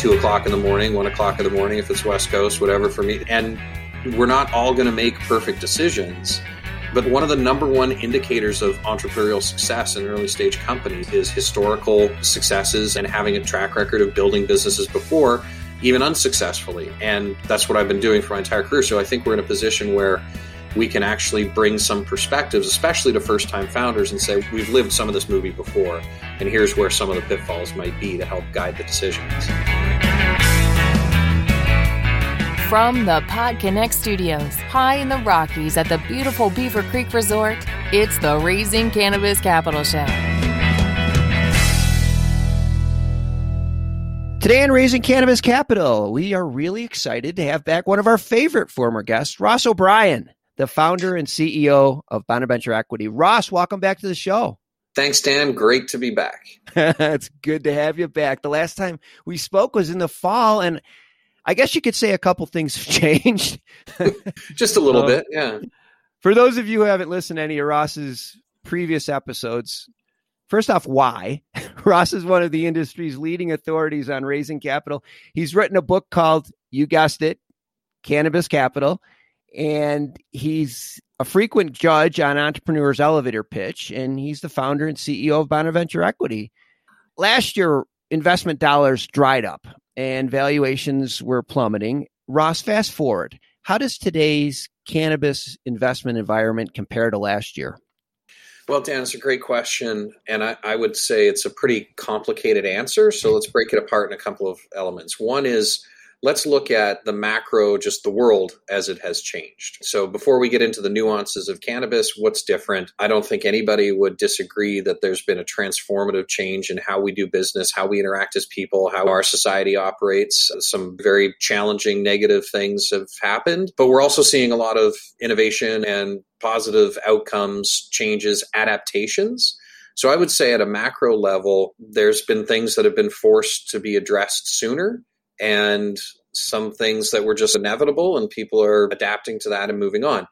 two o'clock in the morning, one o'clock in the morning, if it's West Coast, whatever for me. And we're not all going to make perfect decisions. But one of the number one indicators of entrepreneurial success in early stage companies is historical successes and having a track record of building businesses before, even unsuccessfully. And that's what I've been doing for my entire career. So I think we're in a position where we can actually bring some perspectives, especially to first time founders, and say, we've lived some of this movie before, and here's where some of the pitfalls might be to help guide the decisions. From the Pod Connect studios, high in the Rockies at the beautiful Beaver Creek Resort, it's the Raising Cannabis Capital Show. Today on Raising Cannabis Capital, we are really excited to have back one of our favorite former guests, Ross O'Brien the founder and CEO of Bonaventure Equity. Ross, welcome back to the show. Thanks, Dan. Great to be back. it's good to have you back. The last time we spoke was in the fall, and I guess you could say a couple things have changed. Just a little bit, yeah. For those of you who haven't listened to any of Ross's previous episodes, first off, why? Ross is one of the industry's leading authorities on raising capital. He's written a book called, you guessed it, Cannabis Capital and he's a frequent judge on Entrepreneur's Elevator Pitch, and he's the founder and CEO of Bonaventure Equity. Last year, investment dollars dried up and valuations were plummeting. Ross, fast forward. How does today's cannabis investment environment compare to last year? Well, Dan, it's a great question. And I, I, would say it's a pretty complicated answer. So let's break it apart in a couple of elements. One is let's look at the macro, just the world as it has changed. So before we get into the nuances of cannabis, what's different? I don't think anybody would disagree that there's been a transformative change in how we do business, how we interact as people, how our society operates. Some very challenging negative things have happened, but we're also seeing a lot of innovation and positive outcomes, changes, adaptations. So I would say at a macro level, there's been things that have been forced to be addressed sooner and some things that were just inevitable, and people are adapting to that and moving on.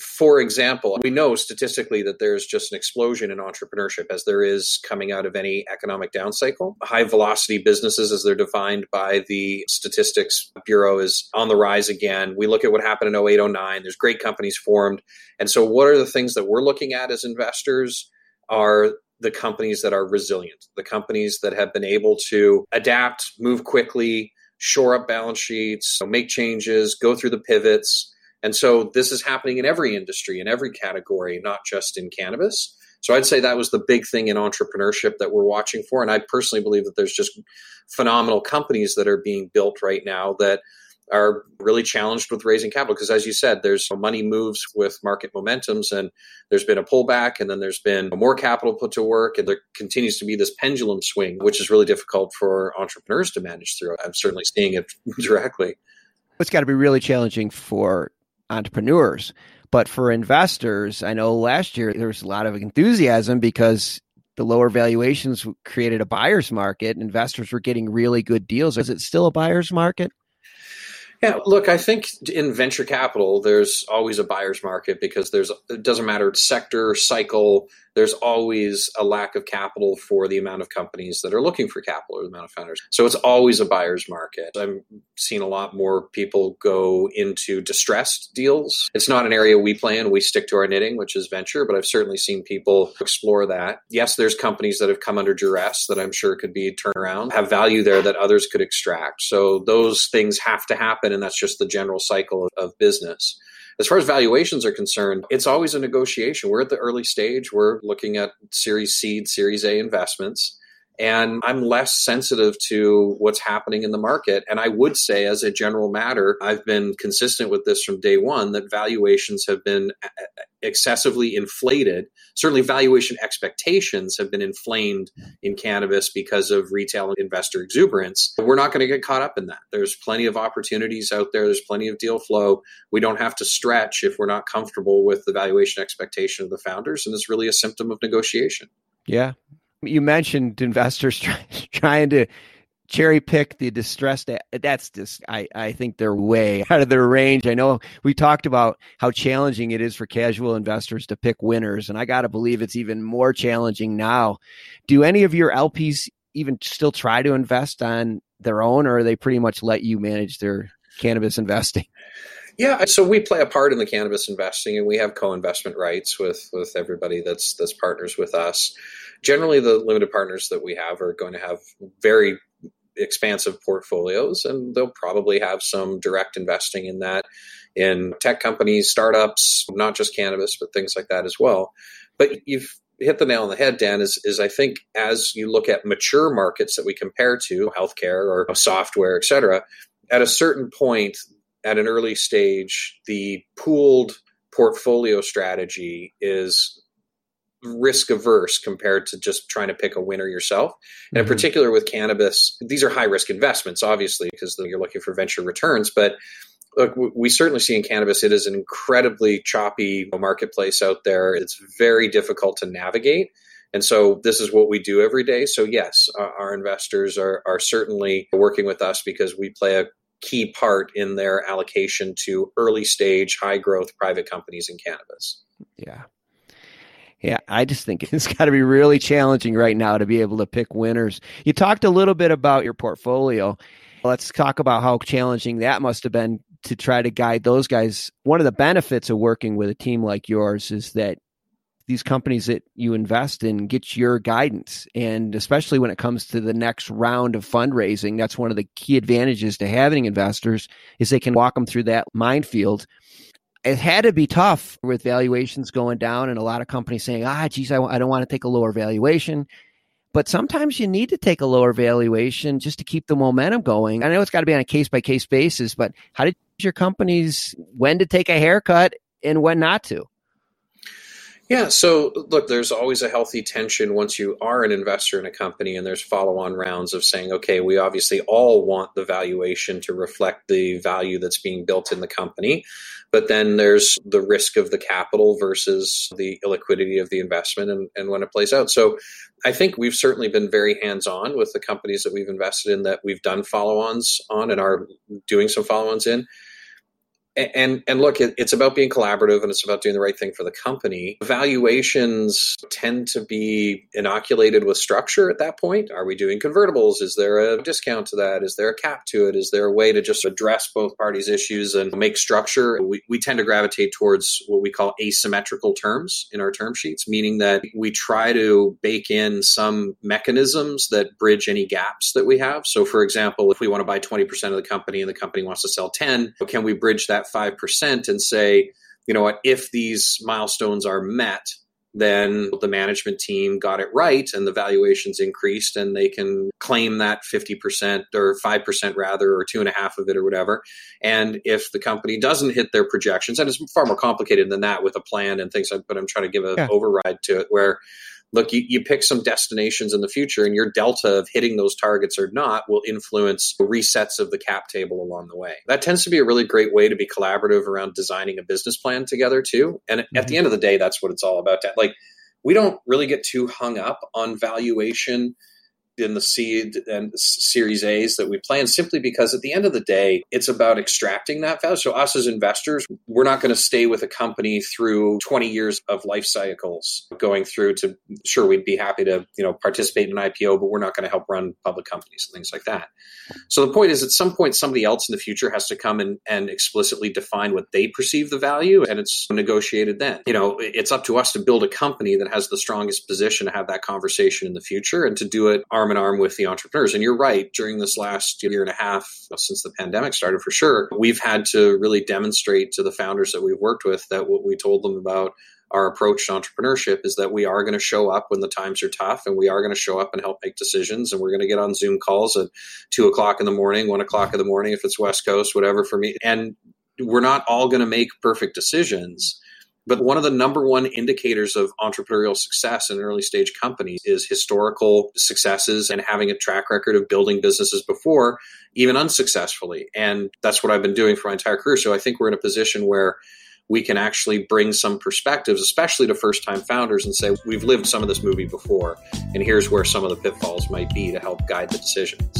For example, we know statistically that there's just an explosion in entrepreneurship as there is coming out of any economic down cycle. High velocity businesses, as they're defined by the Statistics Bureau, is on the rise again. We look at what happened in 08, 09. There's great companies formed. And so, what are the things that we're looking at as investors? Are the companies that are resilient, the companies that have been able to adapt, move quickly, shore up balance sheets, make changes, go through the pivots. And so this is happening in every industry, in every category, not just in cannabis. So I'd say that was the big thing in entrepreneurship that we're watching for. And I personally believe that there's just phenomenal companies that are being built right now that are really challenged with raising capital. Because as you said there's money moves with market momentums and there's been a pullback and then there's been more capital put to work and there continues to be this pendulum swing which is really difficult for entrepreneurs to manage through. I'm certainly seeing it directly. It's got to be really challenging for entrepreneurs but for investors i know last year there was a lot of enthusiasm because the lower valuations created a buyer's market. Investors were getting really good deals. Is it still a buyer's market yeah, look, I think in venture capital, there's always a buyer's market because there's it doesn't matter sector, cycle, there's always a lack of capital for the amount of companies that are looking for capital or the amount of founders. So it's always a buyer's market. I'm seeing a lot more people go into distressed deals. It's not an area we play in. We stick to our knitting, which is venture, but I've certainly seen people explore that. Yes, there's companies that have come under duress that I'm sure could be turnaround, have value there that others could extract. So those things have to happen, and that's just the general cycle of, business. As far as valuations are concerned, it's always a negotiation. We're at the early stage. We're looking at Series Seed, Series A investments. And I'm less sensitive to what's happening in the market. And I would say, as a general matter, I've been consistent with this from day one that valuations have been excessively inflated. Certainly, valuation expectations have been inflamed in cannabis because of retail investor exuberance. We're not going to get caught up in that. There's plenty of opportunities out there, there's plenty of deal flow. We don't have to stretch if we're not comfortable with the valuation expectation of the founders. And it's really a symptom of negotiation. Yeah, you mentioned investors try, trying to cherry pick the distressed that's just I, I think they're way out of their range i know we talked about how challenging it is for casual investors to pick winners and i gotta believe it's even more challenging now do any of your lps even still try to invest on their own, or they pretty much let you manage their cannabis investing? Yeah, so we play a part in the cannabis investing, and we have co-investment rights with with everybody that's that's partners with us. Generally, the limited partners that we have are going to have very expansive portfolios, and they'll probably have some direct investing in that in tech companies, startups, not just cannabis, but things like that as well. But you've hit the nail on the head, Dan, is, is I think as you look at mature markets that we compare to, healthcare or software, et cetera, at a certain point, at an early stage, the pooled portfolio strategy is risk averse compared to just trying to pick a winner yourself. And in mm-hmm. particular with cannabis, these are high risk investments, obviously, because you're looking for venture returns. But look, we certainly see in cannabis, it is an incredibly choppy marketplace out there. It's very difficult to navigate. And so this is what we do every day. So yes, our investors are, are certainly working with us because we play a key part in their allocation to early stage, high growth private companies in cannabis. Yeah. Yeah, I just think it's got to be really challenging right now to be able to pick winners. You talked a little bit about your portfolio. Let's talk about how challenging that must have been to try to guide those guys. One of the benefits of working with a team like yours is that these companies that you invest in get your guidance. And especially when it comes to the next round of fundraising, that's one of the key advantages to having investors is they can walk them through that minefield. It had to be tough with valuations going down and a lot of companies saying, ah, geez, I, I don't want to take a lower valuation. But sometimes you need to take a lower valuation just to keep the momentum going. I know it's got to be on a case by case basis, but how did your companies when to take a haircut and when not to? Yeah, so look, there's always a healthy tension once you are an investor in a company and there's follow on rounds of saying, okay, we obviously all want the valuation to reflect the value that's being built in the company. But then there's the risk of the capital versus the illiquidity of the investment and, and when it plays out. So I think we've certainly been very hands on with the companies that we've invested in that we've done follow ons on and are doing some follow ons in and and look it, it's about being collaborative and it's about doing the right thing for the company. Valuations tend to be inoculated with structure at that point. Are we doing convertibles? Is there a discount to that? Is there a cap to it? Is there a way to just address both parties issues and make structure? We, we tend to gravitate towards what we call asymmetrical terms in our term sheets meaning that we try to bake in some mechanisms that bridge any gaps that we have. So for example if we want to buy 20% of the company and the company wants to sell 10 can we bridge that that 5% and say, you know what, if these milestones are met, then the management team got it right and the valuations increased and they can claim that 50% or 5% rather or two and a half of it or whatever and if the company doesn't hit their projections and it's far more complicated than that with a plan and things but i'm trying to give an yeah. override to it where look, you, you pick some destinations in the future, and your delta of hitting those targets or not will influence resets of the cap table along the way. That tends to be a really great way to be collaborative around designing a business plan together, too. And mm-hmm. at the end of the day, that's what it's all about. Like, we don't really get too hung up on valuation in the seed and series A's that we plan simply because at the end of the day, it's about extracting that value. So us as investors, we're not going to stay with a company through 20 years of life cycles going through to sure we'd be happy to, you know, participate in an IPO, but we're not going to help run public companies and things like that. So the point is at some point somebody else in the future has to come and, and explicitly define what they perceive the value and it's negotiated then. You know, it's up to us to build a company that has the strongest position to have that conversation in the future and to do it our arm in arm with the entrepreneurs. And you're right, during this last year and a half uh, since the pandemic started, for sure, we've had to really demonstrate to the founders that we've worked with that what we told them about our approach to entrepreneurship is that we are going to show up when the times are tough and we are going to show up and help make decisions and we're going to get on zoom calls at two o'clock in the morning one o'clock in the morning if it's west coast whatever for me and we're not all going to make perfect decisions but one of the number one indicators of entrepreneurial success in early stage companies is historical successes and having a track record of building businesses before, even unsuccessfully. And that's what I've been doing for my entire career. So I think we're in a position where we can actually bring some perspectives, especially to first time founders, and say, we've lived some of this movie before, and here's where some of the pitfalls might be to help guide the decisions.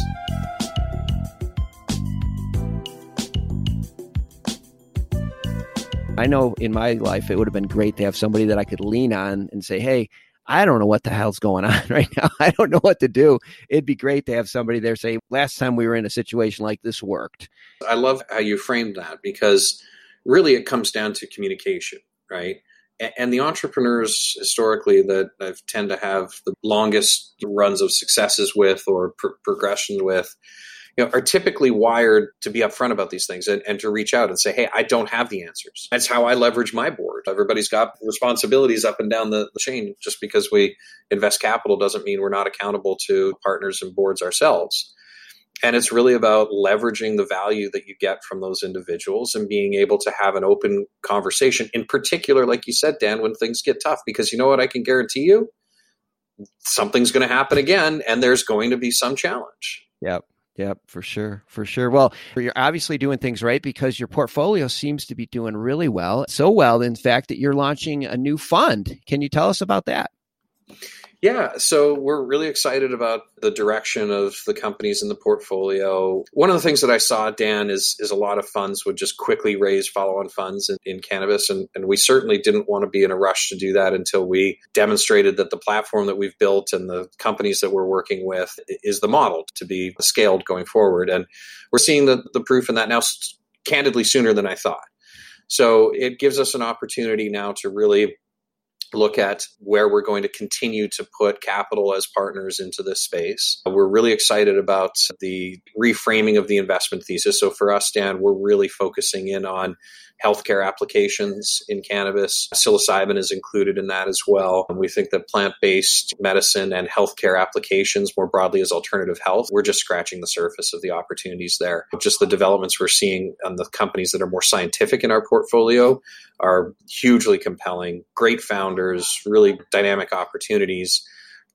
I know in my life it would have been great to have somebody that I could lean on and say, "Hey, I don't know what the hell's going on right now. I don't know what to do. It'd be great to have somebody there say, last time we were in a situation like this worked. I love how you framed that because really it comes down to communication, right? And the entrepreneurs historically that I tend to have the longest runs of successes with or pr- progressions with, you know, are typically wired to be upfront about these things and, and to reach out and say, hey, I don't have the answers. That's how I leverage my board. Everybody's got responsibilities up and down the, the chain. Just because we invest capital doesn't mean we're not accountable to partners and boards ourselves. And it's really about leveraging the value that you get from those individuals and being able to have an open conversation, in particular, like you said, Dan, when things get tough. Because you know what I can guarantee you? Something's going to happen again, and there's going to be some challenge. Yep. Yep, for sure, for sure. Well, you're obviously doing things right because your portfolio seems to be doing really well. So well, in fact, that you're launching a new fund. Can you tell us about that? Yeah, so we're really excited about the direction of the companies in the portfolio. One of the things that I saw, Dan, is is a lot of funds would just quickly raise follow-on funds in, in cannabis, and, and we certainly didn't want to be in a rush to do that until we demonstrated that the platform that we've built and the companies that we're working with is the model to be scaled going forward. And we're seeing the, the proof in that now, candidly, sooner than I thought. So it gives us an opportunity now to really look at where we're going to continue to put capital as partners into this space. We're really excited about the reframing of the investment thesis. So for us, Dan, we're really focusing in on healthcare applications in cannabis. Psilocybin is included in that as well. And we think that plant based medicine and healthcare applications more broadly as alternative health, we're just scratching the surface of the opportunities there. Just the developments we're seeing on the companies that are more scientific in our portfolio are hugely compelling. Great founders, really dynamic opportunities.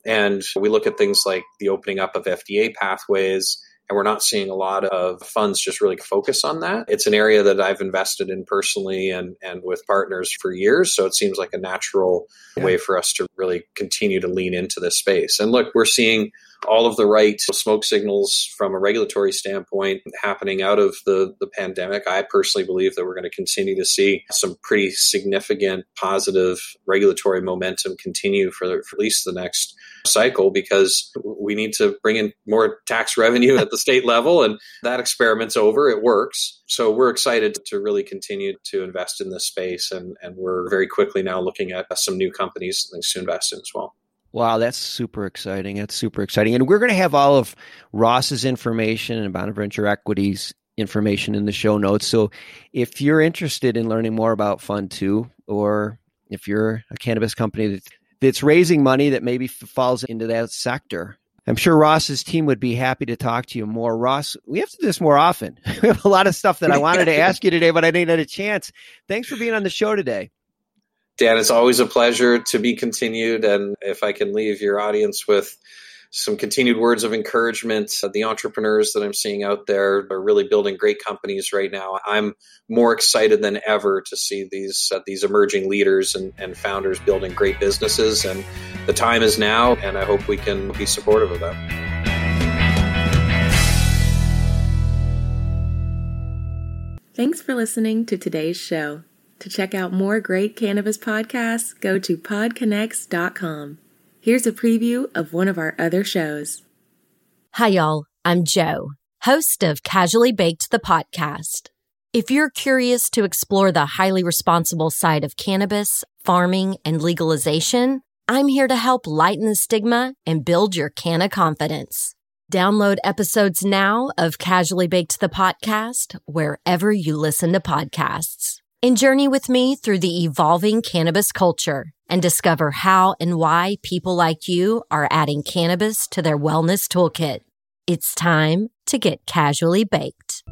And we look at things like the opening up of FDA pathways and we're not seeing a lot of funds just really focus on that. It's an area that I've invested in personally and, and with partners for years. So it seems like a natural yeah. way for us to really continue to lean into this space. And look, we're seeing all of the right smoke signals from a regulatory standpoint happening out of the, the pandemic. I personally believe that we're going to continue to see some pretty significant positive regulatory momentum continue for, for at least the next cycle because we need to bring in more tax revenue at the state level and that experiment's over it works so we're excited to really continue to invest in this space and, and we're very quickly now looking at some new companies things to invest in as well Wow, that's super exciting. That's super exciting. And we're going to have all of Ross's information and Bonaventure Equities information in the show notes. So if you're interested in learning more about Fund 2 or if you're a cannabis company that's raising money that maybe falls into that sector. I'm sure Ross's team would be happy to talk to you more. Ross, we have to do this more often. we have a lot of stuff that I wanted to ask you today, but I didn't get a chance. Thanks for being on the show today. Dan, it's always a pleasure to be continued. And if I can leave your audience with some continued words of encouragement. The entrepreneurs that I'm seeing out there are really building great companies right now. I'm more excited than ever to see these uh, these emerging leaders and, and founders building great businesses. And the time is now, and I hope we can be supportive of that. Thanks for listening to today's show. To check out more great cannabis podcasts, go to podconnects.com. Here's a preview of one of our other shows. Hi, y'all. I'm Joe, host of Casually Baked, the podcast. If you're curious to explore the highly responsible side of cannabis, farming, and legalization, I'm here to help lighten the stigma and build your canna confidence. Download episodes now of Casually Baked, the podcast, wherever you listen to podcasts. And journey with me through the evolving cannabis culture and discover how and why people like you are adding cannabis to their wellness toolkit. It's time to get casually baked.